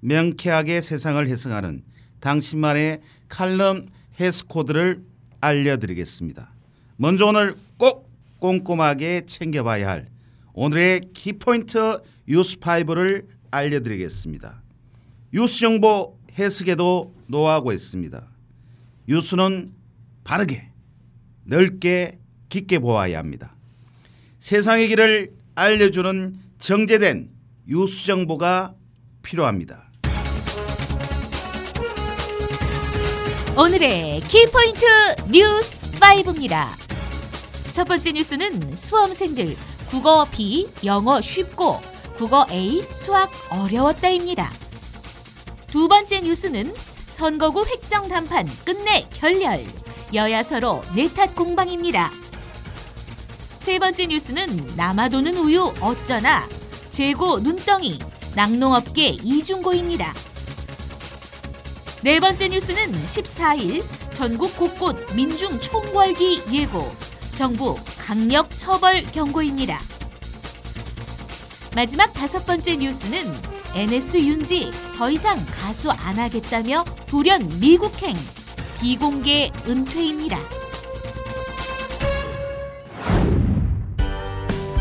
명쾌하게 세상을 해석하는 당신만의 칼럼 해석 코드를 알려드리겠습니다. 먼저 오늘 꼭 꼼꼼하게 챙겨봐야 할 오늘의 키포인트 뉴스5를 알려드리겠습니다. 뉴스 정보 해석에도 노하고 있습니다. 뉴스는 바르게 넓게 깊게 보아야 합니다. 세상의 길을 알려주는 정제된 뉴스 정보가 필요합니다. 오늘의 키포인트 뉴스 5입니다. 첫 번째 뉴스는 수험생들 국어 B 영어 쉽고 국어 A 수학 어려웠다입니다. 두 번째 뉴스는 선거구 획정 단판 끝내 결렬 여야 서로 내탓 공방입니다. 세 번째 뉴스는 남아도는 우유 어쩌나 재고 눈덩이 낙농업계 이중고입니다. 네 번째 뉴스는 14일 전국 곳곳 민중 총궐기 예고 정부 강력 처벌 경고입니다. 마지막 다섯 번째 뉴스는 NS 윤지 더 이상 가수 안 하겠다며 돌연 미국행 비공개 은퇴입니다.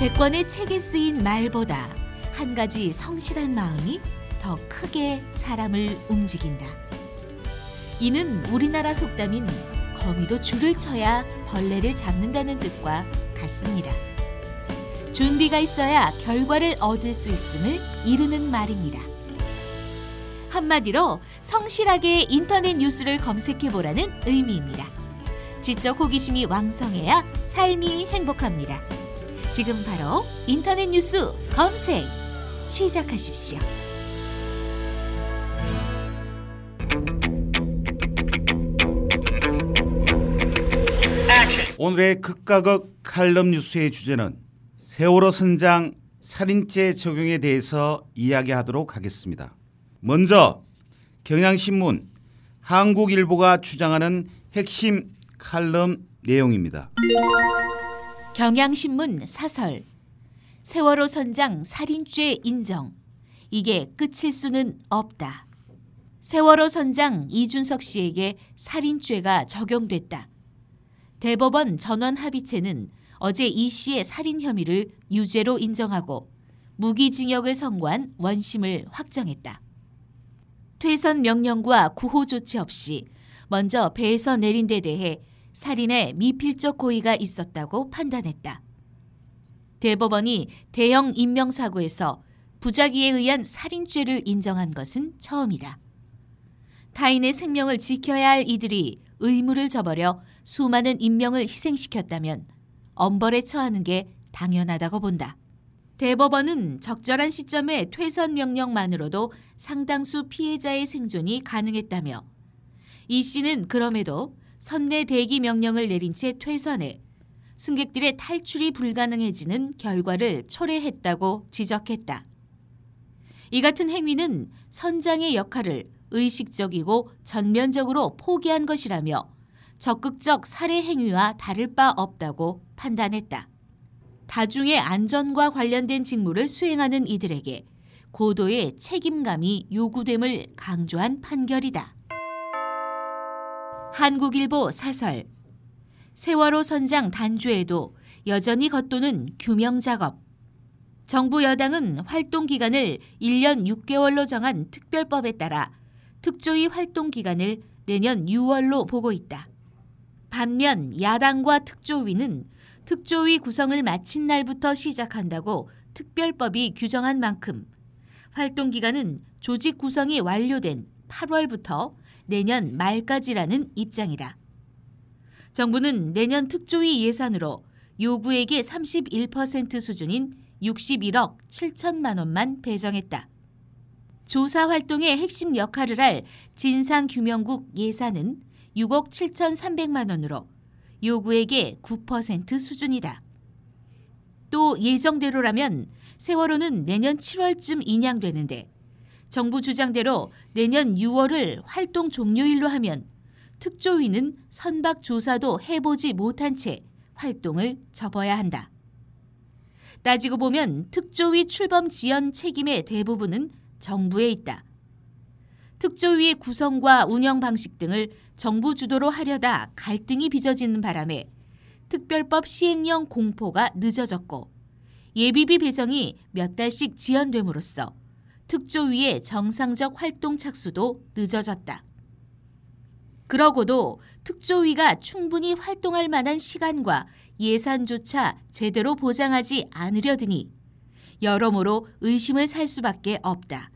백권의 책에 쓰인 말보다 한 가지 성실한 마음이 더 크게 사람을 움직인다. 이는 우리나라 속담인 거미도 줄을 쳐야 벌레를 잡는다는 뜻과 같습니다. 준비가 있어야 결과를 얻을 수 있음을 이르는 말입니다. 한마디로 성실하게 인터넷 뉴스를 검색해 보라는 의미입니다. 지적 호기심이 왕성해야 삶이 행복합니다. 지금 바로 인터넷 뉴스 검색 시작하십시오. 오늘의 극가극 칼럼 뉴스의 주제는 세월호 선장 살인죄 적용에 대해서 이야기하도록 하겠습니다. 먼저 경향신문 한국일보가 주장하는 핵심 칼럼 내용입니다. 경향신문 사설 세월호 선장 살인죄 인정 이게 끝일 수는 없다. 세월호 선장 이준석 씨에게 살인죄가 적용됐다. 대법원 전원 합의체는 어제 이 씨의 살인 혐의를 유죄로 인정하고 무기징역을 선고한 원심을 확정했다. 퇴선 명령과 구호 조치 없이 먼저 배에서 내린 데 대해 살인의 미필적 고의가 있었다고 판단했다. 대법원이 대형 인명사고에서 부작위에 의한 살인죄를 인정한 것은 처음이다. 타인의 생명을 지켜야 할 이들이 의무를 저버려 수많은 인명을 희생시켰다면 엄벌에 처하는 게 당연하다고 본다. 대법원은 적절한 시점에 퇴선 명령만으로도 상당수 피해자의 생존이 가능했다며 이 씨는 그럼에도 선내 대기 명령을 내린 채 퇴선해 승객들의 탈출이 불가능해지는 결과를 초래했다고 지적했다. 이 같은 행위는 선장의 역할을 의식적이고 전면적으로 포기한 것이라며 적극적 살해 행위와 다를 바 없다고 판단했다. 다중의 안전과 관련된 직무를 수행하는 이들에게 고도의 책임감이 요구됨을 강조한 판결이다. 한국일보 사설 세월호 선장 단주에도 여전히 겉도는 규명 작업 정부 여당은 활동 기간을 1년 6개월로 정한 특별법에 따라 특조위 활동 기간을 내년 6월로 보고 있다. 반면 야당과 특조위는 특조위 구성을 마친 날부터 시작한다고 특별법이 규정한 만큼 활동 기간은 조직 구성이 완료된 8월부터 내년 말까지라는 입장이다. 정부는 내년 특조위 예산으로 요구액의 31% 수준인 61억 7천만 원만 배정했다. 조사 활동의 핵심 역할을 할 진상규명국 예산은 6억 7,300만 원으로 요구액의 9% 수준이다. 또 예정대로라면 세월호는 내년 7월쯤 인양되는데 정부 주장대로 내년 6월을 활동 종료일로 하면 특조위는 선박 조사도 해보지 못한 채 활동을 접어야 한다. 따지고 보면 특조위 출범 지연 책임의 대부분은 정부에 있다. 특조위의 구성과 운영 방식 등을 정부 주도로 하려다 갈등이 빚어지는 바람에 특별법 시행령 공포가 늦어졌고 예비비 배정이 몇 달씩 지연됨으로써 특조위의 정상적 활동 착수도 늦어졌다. 그러고도 특조위가 충분히 활동할 만한 시간과 예산조차 제대로 보장하지 않으려 드니 여러모로 의심을 살 수밖에 없다.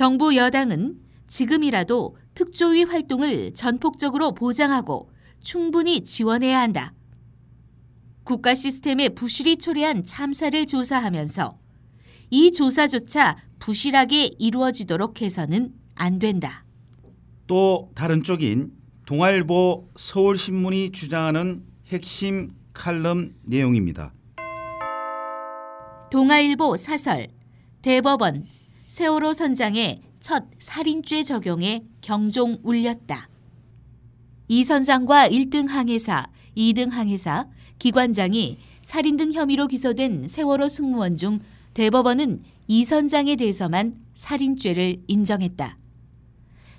정부 여당은 지금이라도 특조위 활동을 전폭적으로 보장하고 충분히 지원해야 한다. 국가 시스템의 부실이 초래한 참사를 조사하면서 이 조사조차 부실하게 이루어지도록 해서는 안 된다. 또 다른 쪽인 동아일보 서울신문이 주장하는 핵심 칼럼 내용입니다. 동아일보 사설 대법원 세월호 선장의 첫 살인죄 적용에 경종 울렸다. 이 선장과 1등 항해사, 2등 항해사, 기관장이 살인 등 혐의로 기소된 세월호 승무원 중 대법원은 이 선장에 대해서만 살인죄를 인정했다.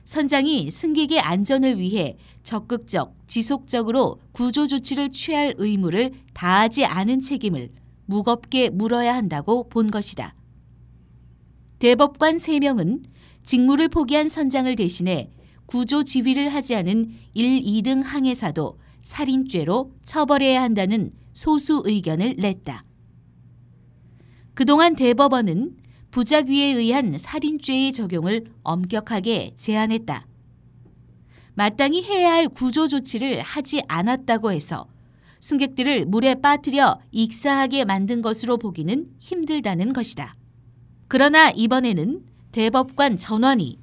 선장이 승객의 안전을 위해 적극적, 지속적으로 구조 조치를 취할 의무를 다하지 않은 책임을 무겁게 물어야 한다고 본 것이다. 대법관 3명은 직무를 포기한 선장을 대신해 구조 지휘를 하지 않은 1, 2등 항해사도 살인죄로 처벌해야 한다는 소수 의견을 냈다. 그동안 대법원은 부작위에 의한 살인죄의 적용을 엄격하게 제한했다. 마땅히 해야 할 구조 조치를 하지 않았다고 해서 승객들을 물에 빠뜨려 익사하게 만든 것으로 보기는 힘들다는 것이다. 그러나 이번에는 대법관 전원이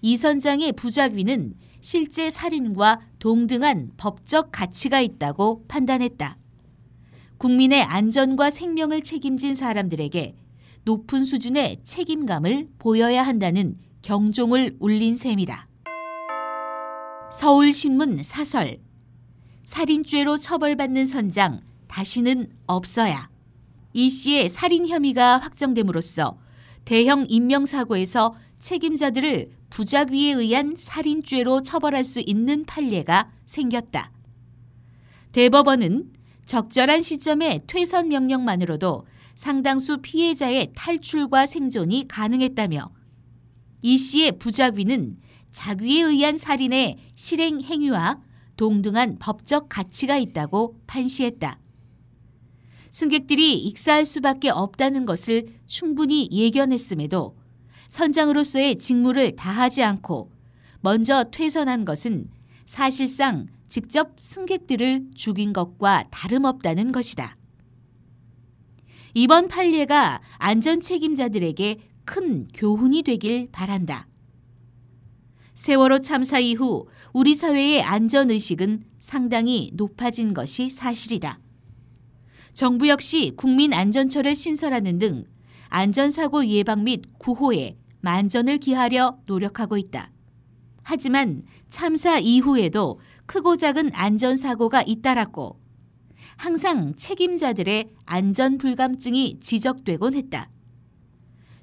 이 선장의 부작위는 실제 살인과 동등한 법적 가치가 있다고 판단했다. 국민의 안전과 생명을 책임진 사람들에게 높은 수준의 책임감을 보여야 한다는 경종을 울린 셈이다. 서울신문 사설 살인죄로 처벌받는 선장 다시는 없어야 이 씨의 살인 혐의가 확정됨으로써 대형 인명사고에서 책임자들을 부작위에 의한 살인죄로 처벌할 수 있는 판례가 생겼다. 대법원은 적절한 시점에 퇴선 명령만으로도 상당수 피해자의 탈출과 생존이 가능했다며 이 씨의 부작위는 자귀에 의한 살인의 실행 행위와 동등한 법적 가치가 있다고 판시했다. 승객들이 익사할 수밖에 없다는 것을 충분히 예견했음에도 선장으로서의 직무를 다하지 않고 먼저 퇴선한 것은 사실상 직접 승객들을 죽인 것과 다름없다는 것이다. 이번 판례가 안전 책임자들에게 큰 교훈이 되길 바란다. 세월호 참사 이후 우리 사회의 안전의식은 상당히 높아진 것이 사실이다. 정부 역시 국민안전처를 신설하는 등 안전사고 예방 및 구호에 만전을 기하려 노력하고 있다. 하지만 참사 이후에도 크고 작은 안전사고가 잇따랐고 항상 책임자들의 안전 불감증이 지적되곤 했다.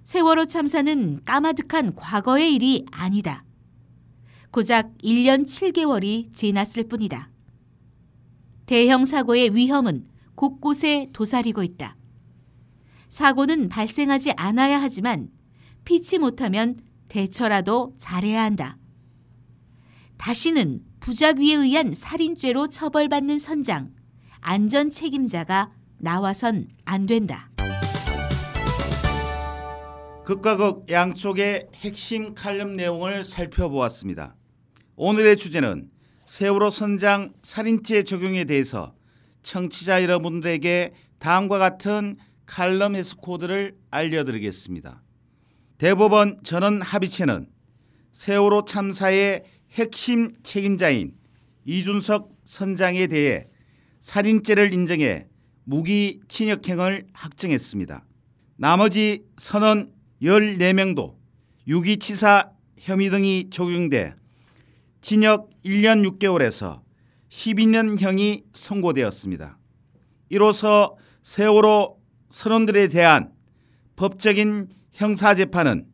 세월호 참사는 까마득한 과거의 일이 아니다. 고작 1년 7개월이 지났을 뿐이다. 대형 사고의 위험은 곳곳에 도사리고 있다. 사고는 발생하지 않아야 하지만 피치 못하면 대처라도 잘해야 한다. 다시는 부작위에 의한 살인죄로 처벌받는 선장, 안전 책임자가 나와선 안 된다. 극과 극 양쪽의 핵심 칼럼 내용을 살펴보았습니다. 오늘의 주제는 세월호 선장 살인죄 적용에 대해서 청취자 여러분들에게 다음과 같은 칼럼 해석 코드를 알려드리겠습니다. 대법원 전원 합의체는 세월호 참사의 핵심 책임자인 이준석 선장에 대해 살인죄를 인정해 무기 침역행을 확정했습니다. 나머지 선원 14명도 유기치사 혐의 등이 적용돼 징역 1년 6개월에서 12년형이 선고되었습니다. 이로써 세월호 선원들에 대한 법적인 형사재판은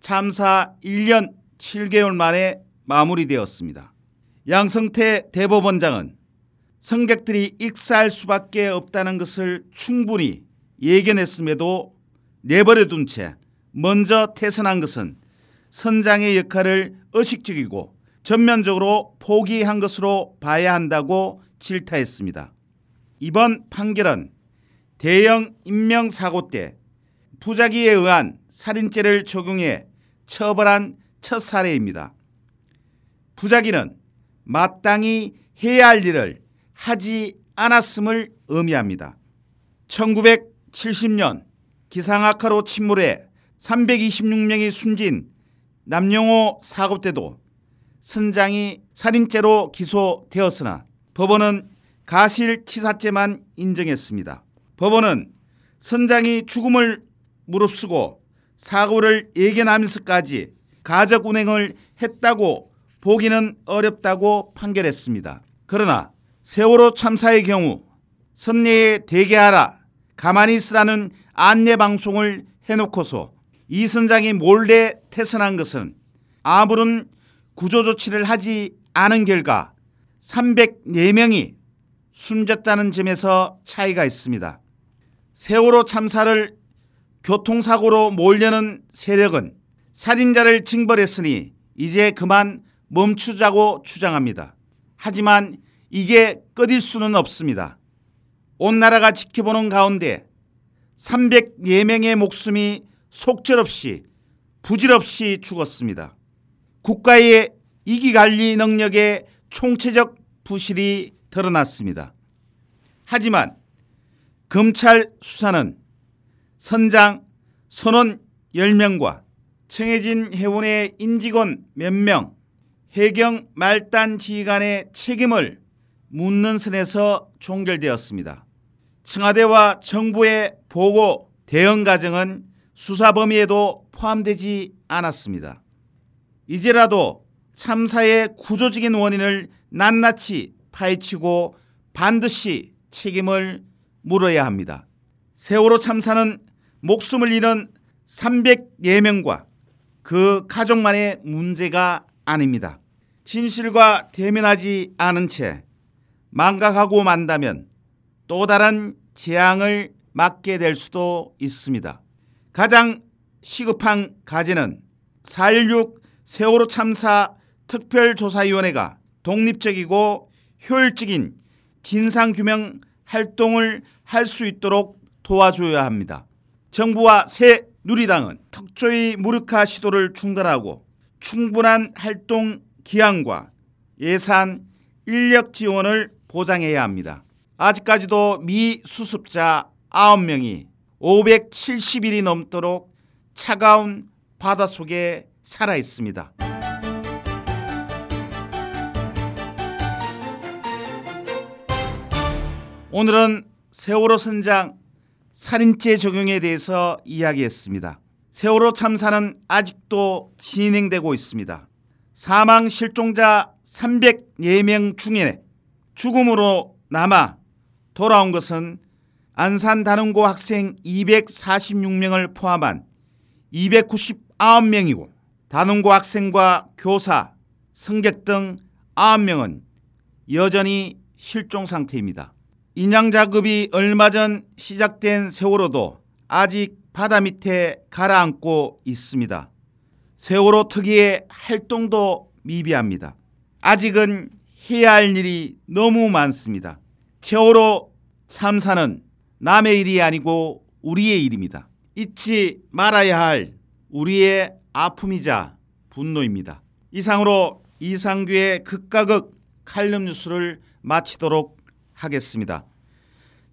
참사 1년 7개월 만에 마무리되었습니다. 양성태 대법원장은 승객들이 익사할 수밖에 없다는 것을 충분히 예견했음에도 내버려 둔 채 먼저 퇴선한 것은 선장의 역할을 의식적이고 전면적으로 포기한 것으로 봐야 한다고 질타했습니다. 이번 판결은 대형 인명사고 때 부작위에 의한 살인죄를 적용해 처벌한 첫 사례입니다. 부작위는 마땅히 해야 할 일을 하지 않았음을 의미합니다. 1970년 기상악화로 침몰해 326명이 숨진 남영호 사고 때도 선장이 살인죄로 기소되었으나 법원은 가실치사죄만 인정했습니다. 법원은 선장이 죽음을 무릅쓰고 사고를 예견하면서까지 가적 운행을 했다고 보기는 어렵다고 판결했습니다. 그러나 세월호 참사의 경우 선내에 대기하라 가만히 있으라는 안내 방송을 해놓고서 이 선장이 몰래 퇴선한 것은 아무런 구조 조치를 하지 않은 결과 304명이 숨졌다는 점에서 차이가 있습니다. 세월호 참사를 교통사고로 몰려는 세력은 살인자를 징벌했으니 이제 그만 멈추자고 주장합니다. 하지만 이게 끝일 수는 없습니다. 온 나라가 지켜보는 가운데 304명의 목숨이 속절없이 부질없이 죽었습니다. 국가의 이기관리 능력의 총체적 부실이 드러났습니다. 하지만 검찰 수사는 선장 선원 10명과 청해진 해운의 임직원 몇 명, 해경 말단 지휘관의 책임을 묻는 선에서 종결되었습니다. 청와대와 정부의 보고 대응 과정은 수사 범위에도 포함되지 않았습니다. 이제라도 참사의 구조적인 원인을 낱낱이 파헤치고 반드시 책임을 물어야 합니다. 세월호 참사는 목숨을 잃은 304명과 그 가족만의 문제가 아닙니다. 진실과 대면하지 않은 채 망각하고 만다면 또 다른 재앙을 맞게 될 수도 있습니다. 가장 시급한 과제는 4.16 세월호 참사 특별조사위원회가 독립적이고 효율적인 진상규명 활동을 할 수 있도록 도와줘야 합니다. 정부와 새 누리당은 특조위 무력화 시도를 중단하고 충분한 활동 기한과 예산, 인력 지원을 보장해야 합니다. 아직까지도 미 수습자 9명이 570일이 넘도록 차가운 바닷속에 살아 있습니다. 오늘은 세월호 선장 살인죄 적용에 대해서 이야기했습니다. 세월호 참사는 아직도 진행되고 있습니다. 사망 실종자 304명 중에 죽음으로 남아 돌아온 것은 안산 단원고 학생 246명을 포함한 299명이고 단원고 학생과 교사, 승객 등 9명은 여전히 실종 상태입니다. 인양 작업이 얼마 전 시작된 세월호도 아직 바다 밑에 가라앉고 있습니다. 세월호 특유의 활동도 미비합니다. 아직은 해야 할 일이 너무 많습니다. 세월호 참사는 남의 일이 아니고 우리의 일입니다. 잊지 말아야 할 우리의 아픔이자 분노입니다. 이상으로 이상규의 극과 극 칼럼 뉴스를 마치도록 하겠습니다.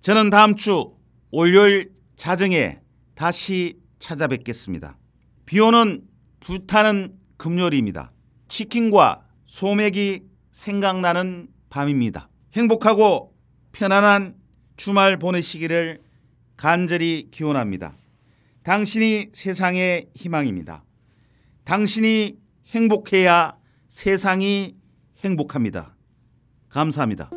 저는 다음 주 월요일 자정에 다시 찾아뵙겠습니다. 비 오는 불타는 금요일입니다. 치킨과 소맥이 생각나는 밤입니다. 행복하고 편안한 주말 보내시기를 간절히 기원합니다. 당신이 세상의 희망입니다. 당신이 행복해야 세상이 행복합니다. 감사합니다.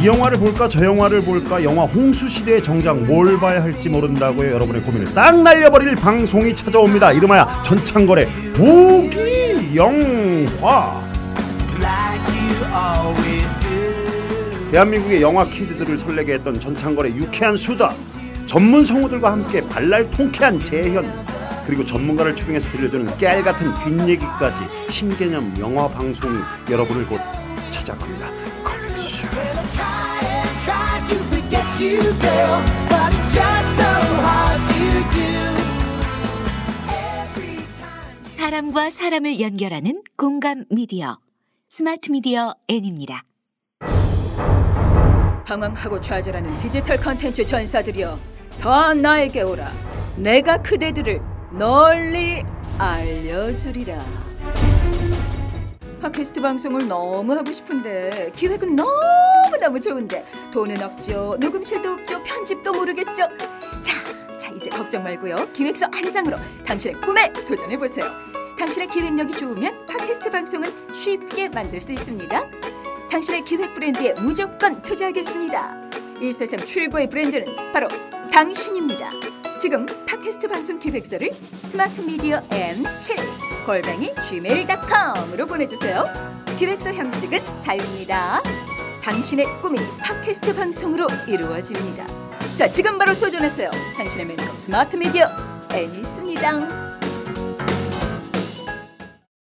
이 영화를 볼까 저 영화를 볼까 영화 홍수 시대의 정작 뭘 봐야 할지 모른다고요 여러분의 고민을 싹 날려버릴 방송이 찾아옵니다 이름하여 전창걸의 부기 영화 대한민국의 영화 키드들을 설레게 했던 전창걸의 유쾌한 수다 전문 성우들과 함께 발랄 통쾌한 재현 그리고 전문가를 초빙해서 들려주는 깨알 같은 뒷얘기까지 신개념 영화 방송이 여러분을 곧 찾아갑니다 커믹스. 사람과 사람을 연결하는 공감 미디어 스마트 미디어 N입니다. 방황하고 좌절하는 디지털 컨텐츠 전사들이여 다 나에게 오라. 내가 그대들을 널리 알려주리라. 팟캐스트 방송을 너무 하고 싶은데 기획은 너무너무 좋은데 돈은 없죠 녹음실도 없죠. 편집도 모르겠죠. 자, 자 이제 걱정 말고요. 기획서 한 장으로 당신의 꿈에 도전해보세요. 당신의 기획력이 좋으면 팟캐스트 방송은 쉽게 만들 수 있습니다 당신의 기획 브랜드에 무조건 투자하겠습니다. 이 세상 최고의 브랜드는 바로 당신입니다. 지금 팟캐스트 방송 기획서를 스마트 미디어 N7 골뱅이 gmail.com으로 보내주세요. 기획서 형식은 자유입니다. 당신의 꿈이 팟캐스트 방송으로 이루어집니다. 자, 지금 바로 도전하세요. 당신의 멘토 스마트 미디어 N이 있습니다.